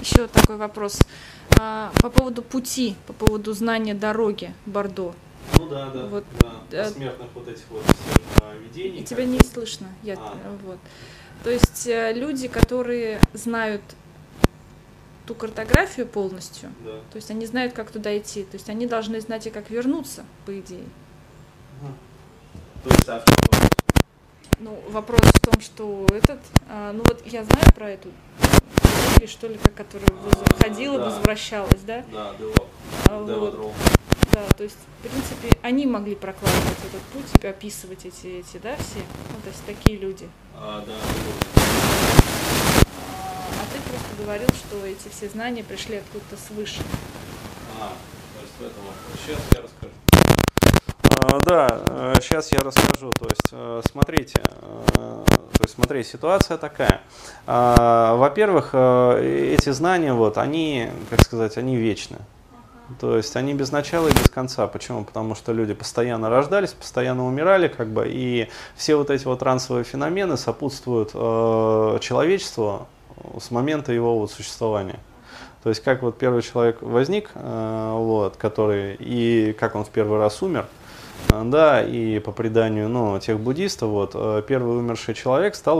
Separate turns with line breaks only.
еще такой вопрос. А, по поводу пути, по поводу знания дороги Бордо.
Ну да, да,
Вот,
да.
э,
Посмертных вот этих вот а, видений.
И тебя не слышно. Я,
А.
вот. То есть э, люди, которые знают ту картографию полностью,
Да.
то есть они знают, как туда идти, то есть они должны знать и как вернуться, по идее.
То есть, а?
Ну, вопрос в том, что этот, а, ну вот я знаю про эту или что ли, как которая воз- ходила,
да.
возвращалась, да?
Да, Девап.
А, вот. Да, то есть, в принципе, они могли прокладывать этот путь, описывать эти, эти, да, все, ну, то есть такие люди.
А, да.
А ты просто говорил, что эти все знания пришли откуда-то свыше.
А, то есть в этом. Сейчас я расскажу.
А, Да, сейчас я расскажу. То есть, э, смотрите, э, то есть, смотри, ситуация такая. Во-первых, э, эти знания, вот, они, как сказать, они вечны. То есть они без начала и без конца. Почему? Потому что люди постоянно рождались, постоянно умирали, как бы, и все вот эти вот трансовые феномены сопутствуют э, человечеству с момента его вот существования. То есть как вот первый человек возник, э, вот, который и как он в первый раз умер, э, да, и по преданию, ну, тех буддистов, вот, э, первый умерший человек стал